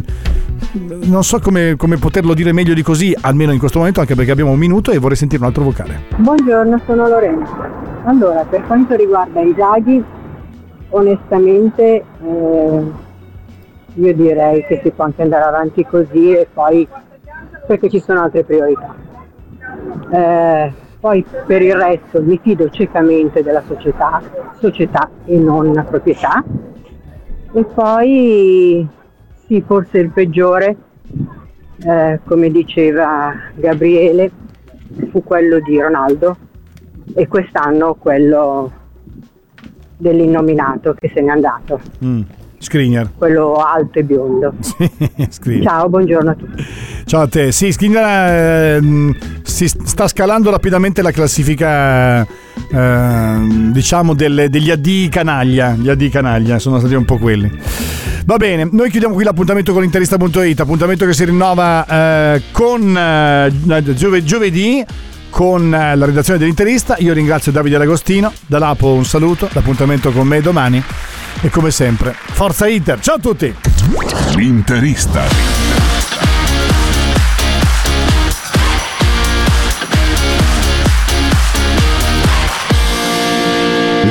non so come, come poterlo dire meglio di così, almeno in questo momento, anche perché abbiamo un minuto e vorrei sentire un altro vocale. Buongiorno, sono Lorenzo. Allora, per quanto riguarda Inzaghi, onestamente eh, io direi che si può anche andare avanti così e poi perché ci sono altre priorità. Eh, poi per il resto mi fido ciecamente della società, società e non proprietà. E poi sì, forse il peggiore, eh, come diceva Gabriele, fu quello di Ronaldo e quest'anno quello dell'innominato che se n'è andato. Mm. Skriniar. Quello alto e biondo. Skriniar. Ciao, buongiorno a tutti. Ciao a te. Sì, Skriniar eh, si sta scalando rapidamente la classifica eh, diciamo delle, degli addii canaglia. Gli addii canaglia sono stati un po' quelli. Va bene, noi chiudiamo qui l'appuntamento con l'interista.it, appuntamento che si rinnova eh, con eh, giove, giovedì con eh, la redazione dell'interista. Io ringrazio Davide D'Agostino, da Lapo un saluto, l'appuntamento con me domani e come sempre, forza Inter, ciao a tutti! L'interista.